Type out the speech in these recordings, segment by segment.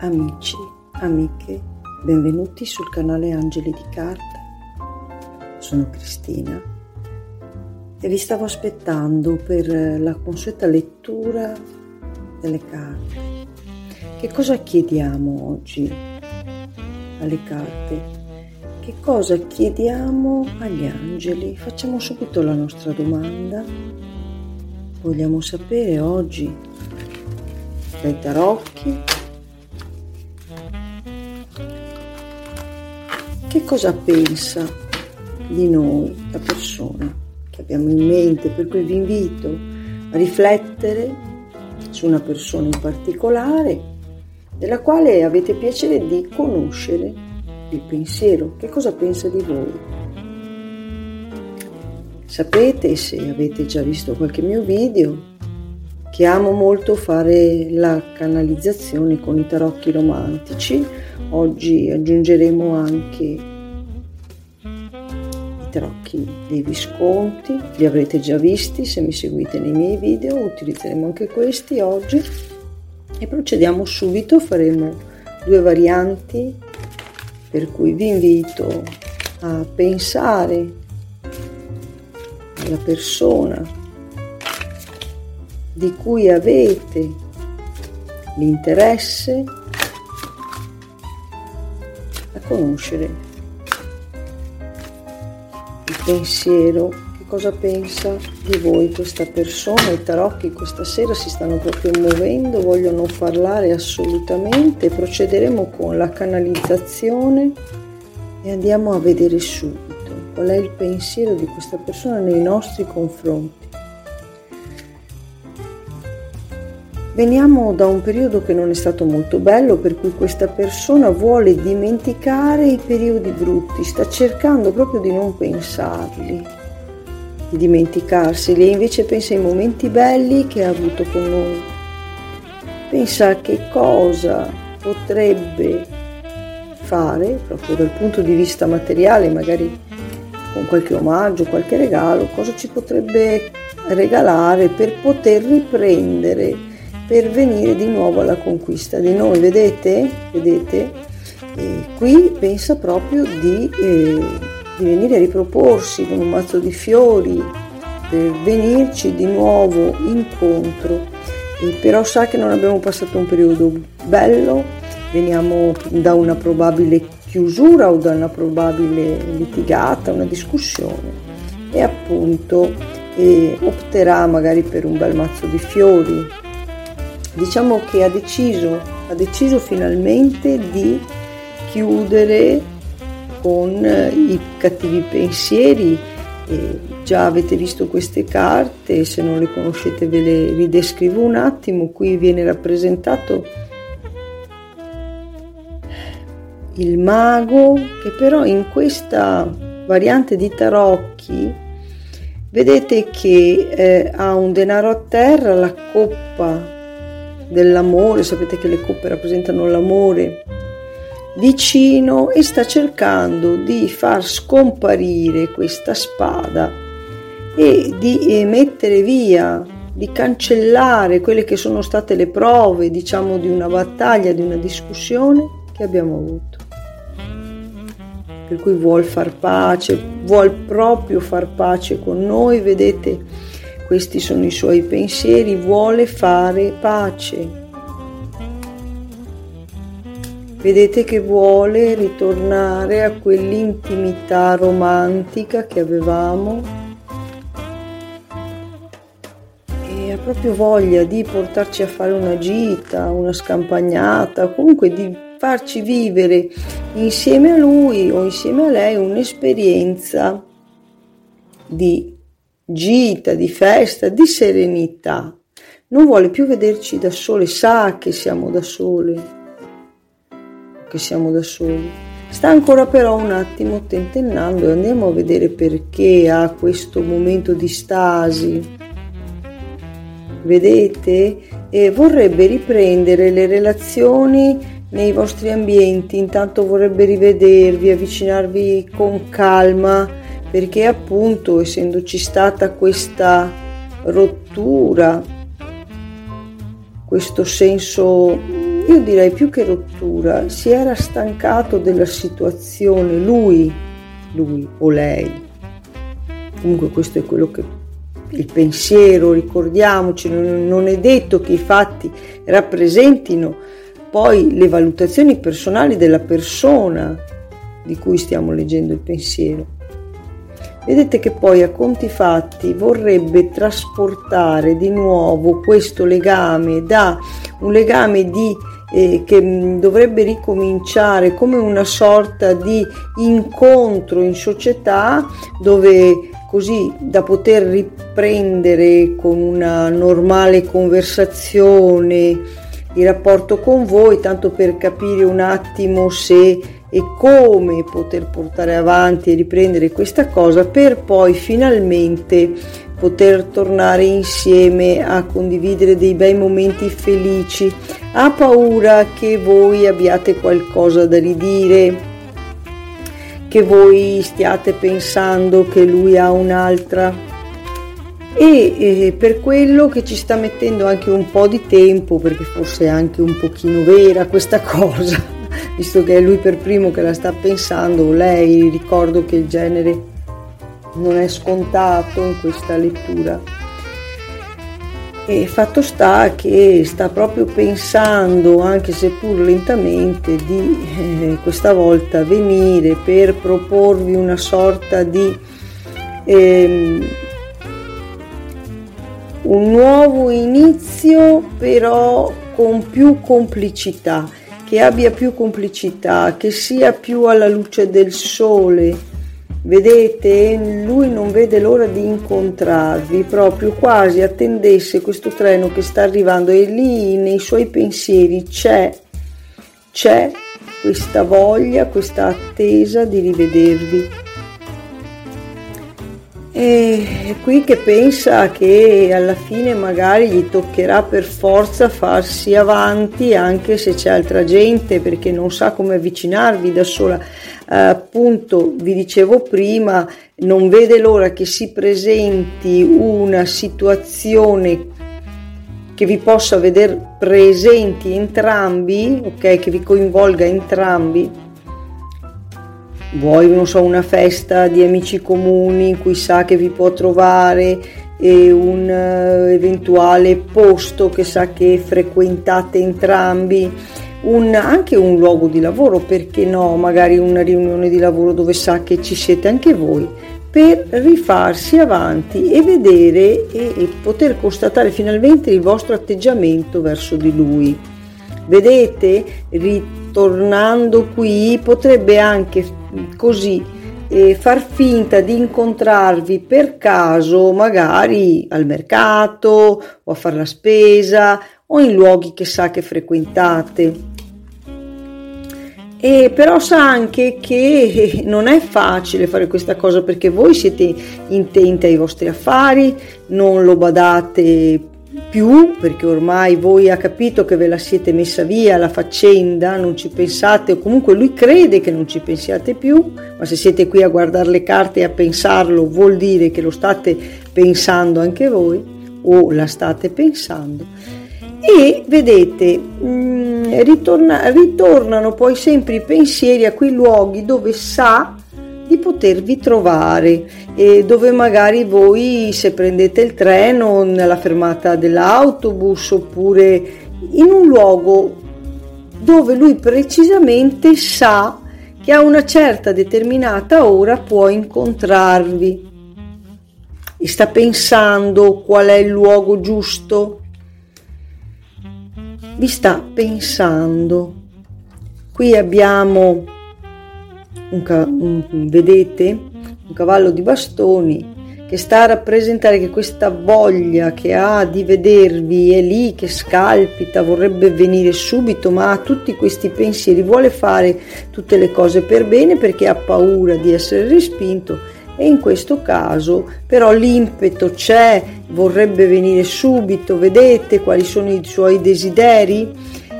Amici, amiche, benvenuti sul canale Angeli di Carta. Sono Cristina e vi stavo aspettando per la consueta lettura delle carte. Che cosa chiediamo oggi alle carte? Che cosa chiediamo agli angeli? Facciamo subito la nostra domanda. Vogliamo sapere oggi dai tarocchi che cosa pensa di noi la persona che abbiamo in mente, per cui vi invito a riflettere su una persona in particolare della quale avete piacere di conoscere il pensiero, che cosa pensa di voi. Sapete, se avete già visto qualche mio video, che amo molto fare la canalizzazione con i tarocchi romantici. Oggi aggiungeremo anche i tarocchi dei Visconti, li avrete già visti se mi seguite nei miei video, utilizzeremo anche questi oggi e procediamo subito, faremo due varianti per cui vi invito a pensare alla persona di cui avete l'interesse a conoscere il pensiero, che cosa pensa di voi questa persona. I tarocchi questa sera si stanno proprio muovendo, vogliono parlare assolutamente. Procederemo con la canalizzazione e andiamo a vedere subito qual è il pensiero di questa persona nei nostri confronti. Veniamo da un periodo che non è stato molto bello, per cui questa persona vuole dimenticare i periodi brutti, sta cercando proprio di non pensarli, di dimenticarseli e invece pensa ai momenti belli che ha avuto con noi. Pensa a che cosa potrebbe fare, proprio dal punto di vista materiale, magari con qualche omaggio, qualche regalo, cosa ci potrebbe regalare per poter riprendere per venire di nuovo alla conquista di noi. Vedete? Vedete? E qui pensa proprio di, eh, di venire a riproporsi con un mazzo di fiori, per venirci di nuovo incontro. E però sa che non abbiamo passato un periodo bello, veniamo da una probabile chiusura o da una probabile litigata, una discussione e appunto eh, opterà magari per un bel mazzo di fiori, diciamo che ha deciso, ha deciso finalmente di chiudere con eh, i cattivi pensieri. E già avete visto queste carte, se non le conoscete ve le ridescrivo un attimo. Qui viene rappresentato il mago che però in questa variante di tarocchi vedete che eh, ha un denaro a terra, la coppa dell'amore, sapete che le coppe rappresentano l'amore, vicino e sta cercando di far scomparire questa spada e di mettere via, di cancellare quelle che sono state le prove, diciamo, di una battaglia, di una discussione che abbiamo avuto. Per cui vuol far pace, vuol proprio far pace con noi, vedete questi sono i suoi pensieri, vuole fare pace. Vedete che vuole ritornare a quell'intimità romantica che avevamo e ha proprio voglia di portarci a fare una gita, una scampagnata, comunque di farci vivere insieme a lui o insieme a lei un'esperienza di gita, di festa, di serenità. Non vuole più vederci da sole, sa che siamo da sole, che siamo da soli. Sta ancora però un attimo tentennando e andiamo a vedere perché ha questo momento di stasi. Vedete? E vorrebbe riprendere le relazioni nei vostri ambienti, intanto vorrebbe rivedervi, avvicinarvi con calma perché appunto essendoci stata questa rottura, questo senso io direi più che rottura, si era stancato della situazione, lui, lui o lei. Comunque questo è quello che il pensiero, ricordiamoci, non è detto che i fatti rappresentino poi le valutazioni personali della persona di cui stiamo leggendo il pensiero. Vedete che poi a conti fatti vorrebbe trasportare di nuovo questo legame da un legame di, eh, che mm, dovrebbe ricominciare come una sorta di incontro in società dove così da poter riprendere con una normale conversazione il rapporto con voi, tanto per capire un attimo se e come poter portare avanti e riprendere questa cosa per poi finalmente poter tornare insieme a condividere dei bei momenti felici. Ha paura che voi abbiate qualcosa da ridire, che voi stiate pensando che lui ha un'altra e per quello che ci sta mettendo anche un po' di tempo perché forse è anche un pochino vera questa cosa visto che è lui per primo che la sta pensando, lei, ricordo che il genere non è scontato in questa lettura. E fatto sta che sta proprio pensando, anche seppur lentamente, di eh, questa volta venire per proporvi una sorta di ehm, un nuovo inizio però con più complicità che abbia più complicità, che sia più alla luce del sole. Vedete, lui non vede l'ora di incontrarvi, proprio quasi attendesse questo treno che sta arrivando e lì nei suoi pensieri c'è, c'è questa voglia, questa attesa di rivedervi. E qui che pensa che alla fine magari gli toccherà per forza farsi avanti anche se c'è altra gente perché non sa come avvicinarvi da sola. Eh, appunto, vi dicevo prima, non vede l'ora che si presenti una situazione che vi possa vedere presenti entrambi, ok, che vi coinvolga entrambi vuoi non so una festa di amici comuni in cui sa che vi può trovare e un uh, eventuale posto che sa che frequentate entrambi? Un, anche un luogo di lavoro perché no? Magari una riunione di lavoro dove sa che ci siete anche voi per rifarsi avanti e vedere e, e poter constatare finalmente il vostro atteggiamento verso di lui. Vedete? Ritornando qui potrebbe anche così eh, far finta di incontrarvi per caso magari al mercato o a fare la spesa o in luoghi che sa che frequentate. E però sa anche che non è facile fare questa cosa perché voi siete intenti ai vostri affari, non lo badate più perché ormai voi ha capito che ve la siete messa via la faccenda, non ci pensate o comunque lui crede che non ci pensiate più, ma se siete qui a guardare le carte e a pensarlo vuol dire che lo state pensando anche voi o la state pensando. E vedete, mm, ritorna, ritornano poi sempre i pensieri a quei luoghi dove sa di potervi trovare e dove magari voi se prendete il treno nella fermata dell'autobus oppure in un luogo dove lui precisamente sa che a una certa determinata ora può incontrarvi. E sta pensando qual è il luogo giusto. Vi sta pensando. Qui abbiamo un, un, vedete un cavallo di bastoni che sta a rappresentare che questa voglia che ha di vedervi è lì che scalpita, vorrebbe venire subito, ma ha tutti questi pensieri, vuole fare tutte le cose per bene perché ha paura di essere respinto e in questo caso però l'impeto c'è, vorrebbe venire subito, vedete quali sono i suoi desideri,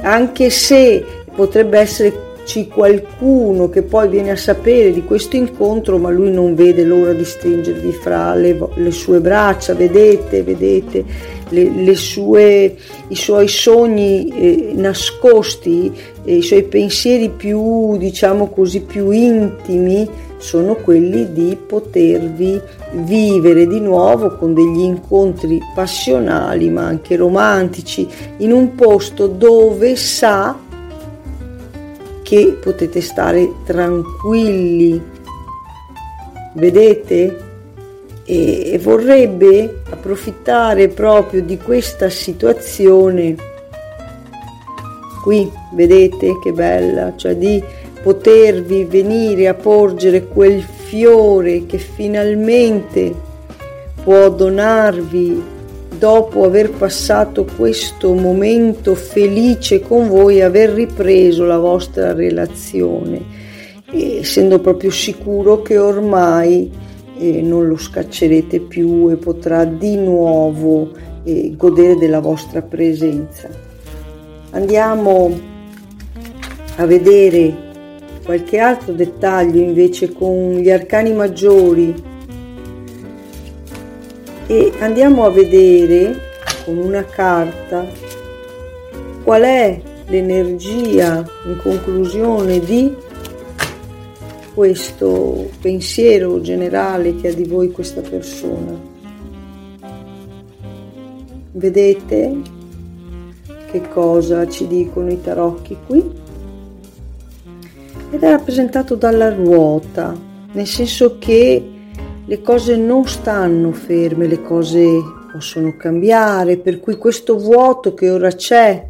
anche se potrebbe essere c'è qualcuno che poi viene a sapere di questo incontro, ma lui non vede l'ora di stringervi fra le, le sue braccia, vedete, vedete, le, le sue, i suoi sogni eh, nascosti, eh, i suoi pensieri più, diciamo così, più intimi sono quelli di potervi vivere di nuovo con degli incontri passionali ma anche romantici in un posto dove sa che potete stare tranquilli. Vedete? E, e vorrebbe approfittare proprio di questa situazione qui, vedete che bella, cioè di potervi venire a porgere quel fiore che finalmente può donarvi dopo aver passato questo momento felice con voi, aver ripreso la vostra relazione, essendo proprio sicuro che ormai eh, non lo scaccerete più e potrà di nuovo eh, godere della vostra presenza. Andiamo a vedere qualche altro dettaglio invece con gli arcani maggiori e andiamo a vedere con una carta qual è l'energia in conclusione di questo pensiero generale che ha di voi questa persona. Vedete che cosa ci dicono i tarocchi qui? ed è rappresentato dalla ruota, nel senso che le cose non stanno ferme, le cose possono cambiare, per cui questo vuoto che ora c'è,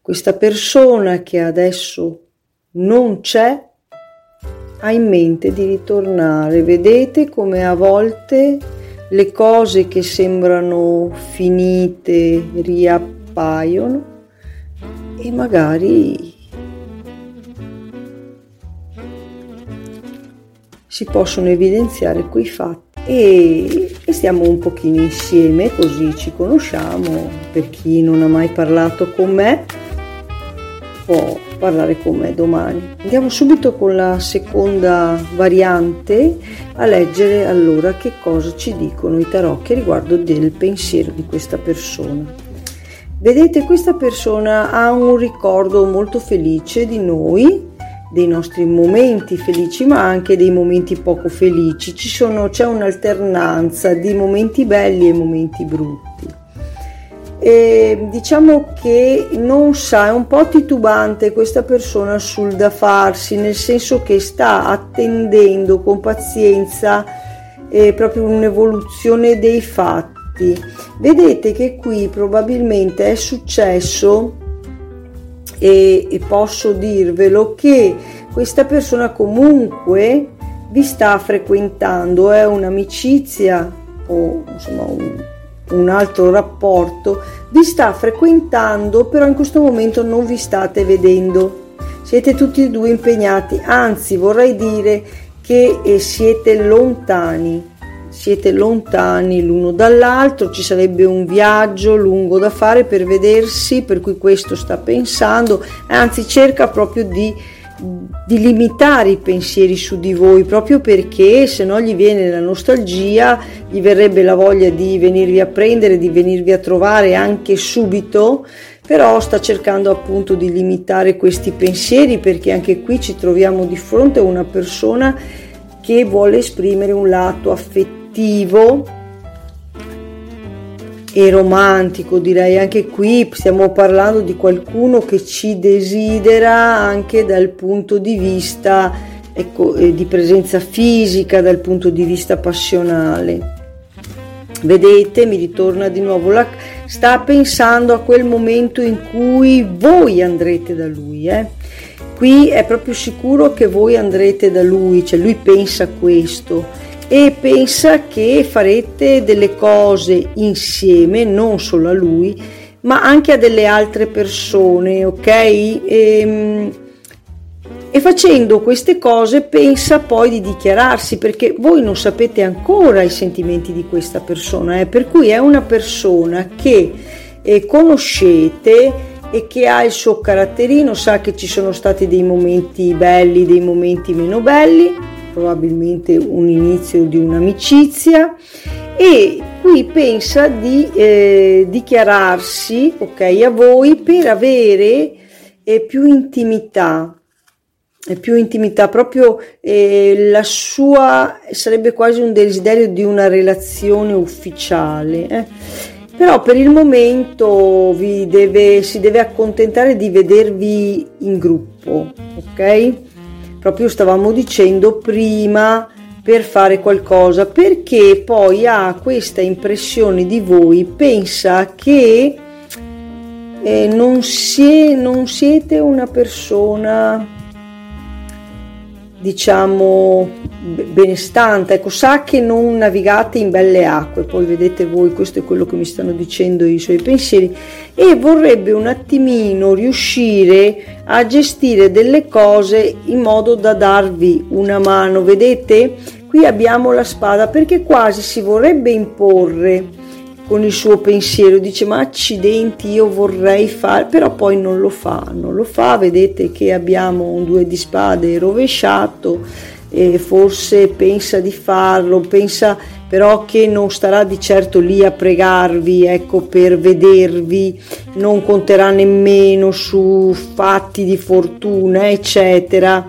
questa persona che adesso non c'è, ha in mente di ritornare. Vedete come a volte le cose che sembrano finite riappaiono e magari si possono evidenziare quei fatti e, e stiamo un pochino insieme così ci conosciamo. Per chi non ha mai parlato con me può parlare con me domani. Andiamo subito con la seconda variante a leggere allora che cosa ci dicono i tarocchi riguardo del pensiero di questa persona. Vedete, questa persona ha un ricordo molto felice di noi dei nostri momenti felici ma anche dei momenti poco felici. Sono, c'è un'alternanza di momenti belli e momenti brutti. E diciamo che non sa, è un po' titubante questa persona sul da farsi, nel senso che sta attendendo con pazienza eh, proprio un'evoluzione dei fatti. Vedete che qui probabilmente è successo e, e posso dirvelo che questa persona comunque vi sta frequentando, è un'amicizia o insomma un, un altro rapporto, vi sta frequentando, però in questo momento non vi state vedendo. Siete tutti e due impegnati, anzi vorrei dire che eh, siete lontani siete lontani l'uno dall'altro, ci sarebbe un viaggio lungo da fare per vedersi, per cui questo sta pensando, anzi cerca proprio di, di limitare i pensieri su di voi, proprio perché se no gli viene la nostalgia, gli verrebbe la voglia di venirvi a prendere, di venirvi a trovare anche subito, però sta cercando appunto di limitare questi pensieri perché anche qui ci troviamo di fronte a una persona che vuole esprimere un lato affettivo affettivo e romantico, direi anche qui stiamo parlando di qualcuno che ci desidera anche dal punto di vista ecco, eh, di presenza fisica, dal punto di vista passionale. Vedete, mi ritorna di nuovo la sta pensando a quel momento in cui voi andrete da lui, eh? Qui è proprio sicuro che voi andrete da lui, cioè lui pensa questo e pensa che farete delle cose insieme, non solo a lui, ma anche a delle altre persone, ok? E, ehm, e facendo queste cose pensa poi di dichiararsi perché voi non sapete ancora i sentimenti di questa persona, eh? per cui è una persona che eh, conoscete e che ha il suo caratterino, sa che ci sono stati dei momenti belli, dei momenti meno belli, probabilmente un inizio di un'amicizia e qui pensa di eh, dichiararsi ok, a voi per avere eh, più intimità, più intimità, proprio eh, la sua sarebbe quasi un desiderio di una relazione ufficiale. Eh. Però per il momento deve, si deve accontentare di vedervi in gruppo, ok? Proprio stavamo dicendo prima per fare qualcosa, perché poi ha questa impressione di voi, pensa che eh, non, sie, non siete una persona diciamo benestante, ecco, sa che non navigate in belle acque, poi vedete voi, questo è quello che mi stanno dicendo i suoi pensieri, e vorrebbe un attimino riuscire a gestire delle cose in modo da darvi una mano, vedete? Qui abbiamo la spada perché quasi si vorrebbe imporre con il suo pensiero, dice ma accidenti io vorrei fare, però poi non lo fa, non lo fa, vedete che abbiamo un due di spade rovesciato e forse pensa di farlo, pensa però che non starà di certo lì a pregarvi, ecco, per vedervi, non conterà nemmeno su fatti di fortuna, eccetera.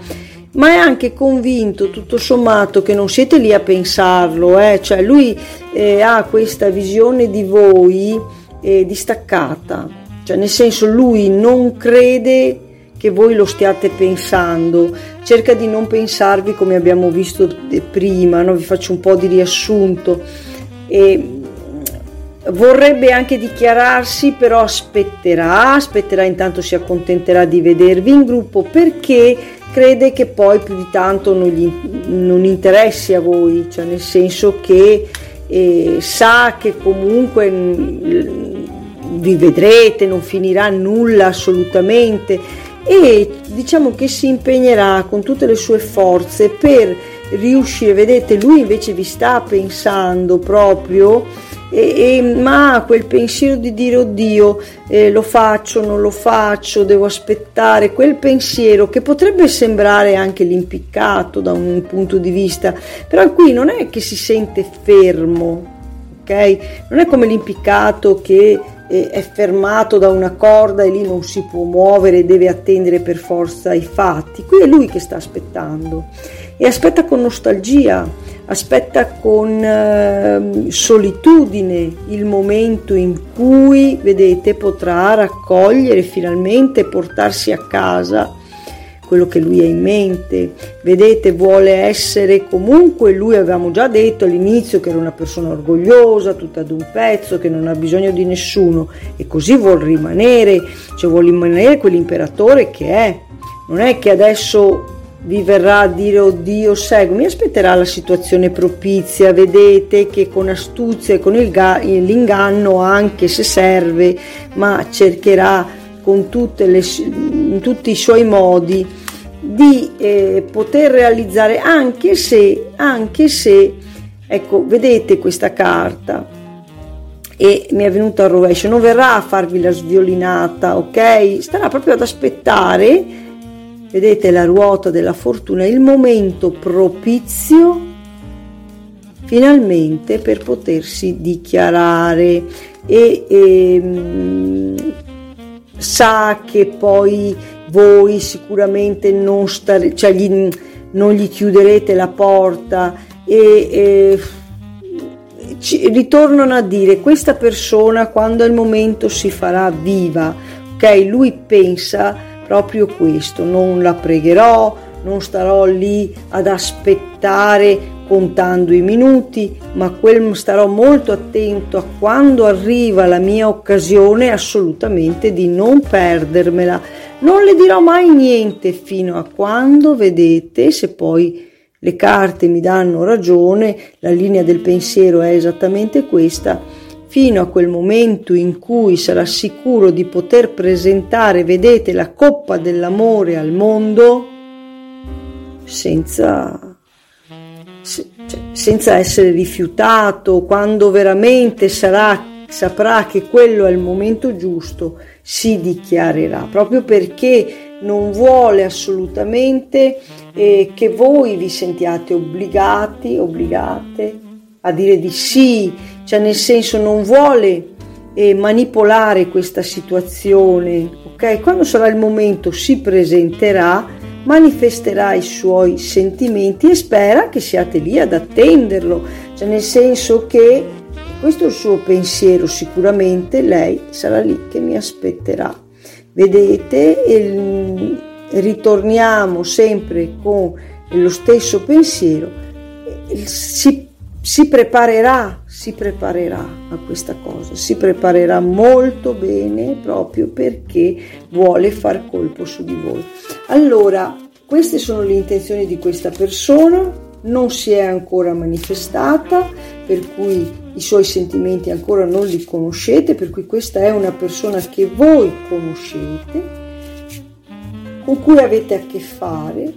Ma è anche convinto tutto sommato che non siete lì a pensarlo, eh? cioè lui eh, ha questa visione di voi eh, distaccata, cioè nel senso lui non crede che voi lo stiate pensando, cerca di non pensarvi come abbiamo visto prima, no? vi faccio un po' di riassunto. E, vorrebbe anche dichiararsi, però aspetterà, aspetterà intanto si accontenterà di vedervi in gruppo perché crede che poi più di tanto non, gli, non interessi a voi, cioè nel senso che eh, sa che comunque vi vedrete, non finirà nulla assolutamente. E diciamo che si impegnerà con tutte le sue forze per riuscire, vedete, lui invece vi sta pensando proprio e, e, ma quel pensiero di dire oddio eh, lo faccio, non lo faccio, devo aspettare, quel pensiero che potrebbe sembrare anche l'impiccato da un punto di vista, però qui non è che si sente fermo, ok? Non è come l'impiccato che eh, è fermato da una corda e lì non si può muovere, deve attendere per forza i fatti, qui è lui che sta aspettando e aspetta con nostalgia, aspetta con eh, solitudine il momento in cui, vedete, potrà raccogliere finalmente e portarsi a casa quello che lui ha in mente. Vedete, vuole essere comunque, lui avevamo già detto all'inizio che era una persona orgogliosa, tutta ad un pezzo, che non ha bisogno di nessuno e così vuol rimanere, cioè vuole rimanere quell'imperatore che è. Non è che adesso vi verrà a dire oddio seguimi, aspetterà la situazione propizia, vedete che con astuzia e con il ga- l'inganno anche se serve, ma cercherà con le, in tutti i suoi modi di eh, poter realizzare anche se, anche se, ecco, vedete questa carta e mi è venuta al rovescio, non verrà a farvi la sviolinata, ok? Starà proprio ad aspettare vedete la ruota della fortuna, il momento propizio finalmente per potersi dichiarare. E, e ehm, sa che poi voi sicuramente non, stare, cioè gli, non gli chiuderete la porta e, e ci, ritornano a dire questa persona quando è il momento si farà viva ok? Lui pensa proprio questo, non la pregherò, non starò lì ad aspettare contando i minuti, ma quel, starò molto attento a quando arriva la mia occasione assolutamente di non perdermela. Non le dirò mai niente fino a quando vedete se poi le carte mi danno ragione, la linea del pensiero è esattamente questa fino a quel momento in cui sarà sicuro di poter presentare, vedete, la coppa dell'amore al mondo senza, cioè, senza essere rifiutato, quando veramente sarà, saprà che quello è il momento giusto, si dichiarerà, proprio perché non vuole assolutamente eh, che voi vi sentiate obbligati, obbligate a dire di sì cioè nel senso non vuole eh, manipolare questa situazione, ok? Quando sarà il momento si presenterà, manifesterà i suoi sentimenti e spera che siate lì ad attenderlo, cioè nel senso che questo è il suo pensiero, sicuramente lei sarà lì che mi aspetterà. Vedete, il, ritorniamo sempre con lo stesso pensiero, si, si preparerà, si preparerà a questa cosa, si preparerà molto bene proprio perché vuole far colpo su di voi. Allora, queste sono le intenzioni di questa persona, non si è ancora manifestata, per cui i suoi sentimenti ancora non li conoscete, per cui questa è una persona che voi conoscete, con cui avete a che fare,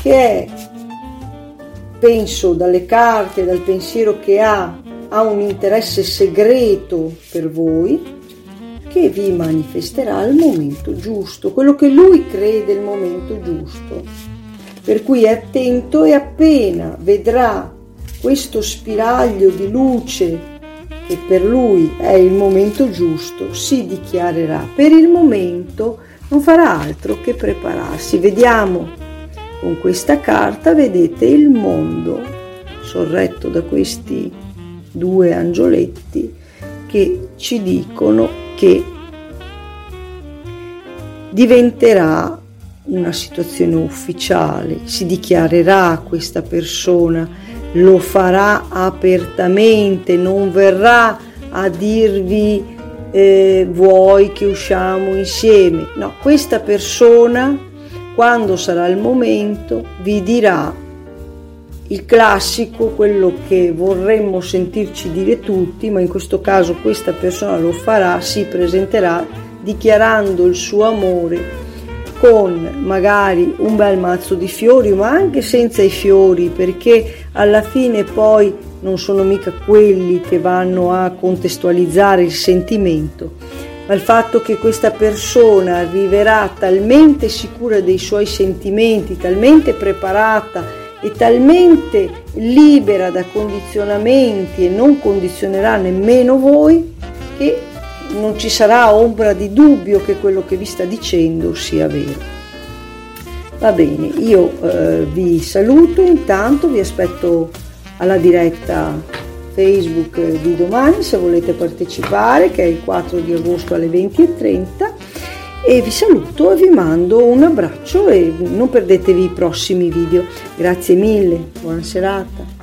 che è, penso dalle carte, dal pensiero che ha, ha un interesse segreto per voi, che vi manifesterà al momento giusto, quello che lui crede il momento giusto. Per cui è attento e appena vedrà questo spiraglio di luce che per lui è il momento giusto, si dichiarerà. Per il momento non farà altro che prepararsi. Vediamo con questa carta, vedete il mondo sorretto da questi due angioletti che ci dicono che diventerà una situazione ufficiale, si dichiarerà questa persona, lo farà apertamente, non verrà a dirvi eh, vuoi che usciamo insieme. No, questa persona, quando sarà il momento, vi dirà il classico, quello che vorremmo sentirci dire tutti, ma in questo caso questa persona lo farà, si presenterà dichiarando il suo amore con magari un bel mazzo di fiori, ma anche senza i fiori, perché alla fine poi non sono mica quelli che vanno a contestualizzare il sentimento, ma il fatto che questa persona arriverà talmente sicura dei suoi sentimenti, talmente preparata e talmente libera da condizionamenti e non condizionerà nemmeno voi che non ci sarà ombra di dubbio che quello che vi sta dicendo sia vero. Va bene, io eh, vi saluto, intanto vi aspetto alla diretta Facebook di domani se volete partecipare, che è il 4 di agosto alle 20.30 e vi saluto e vi mando un abbraccio e non perdetevi i prossimi video. Grazie mille, buona serata.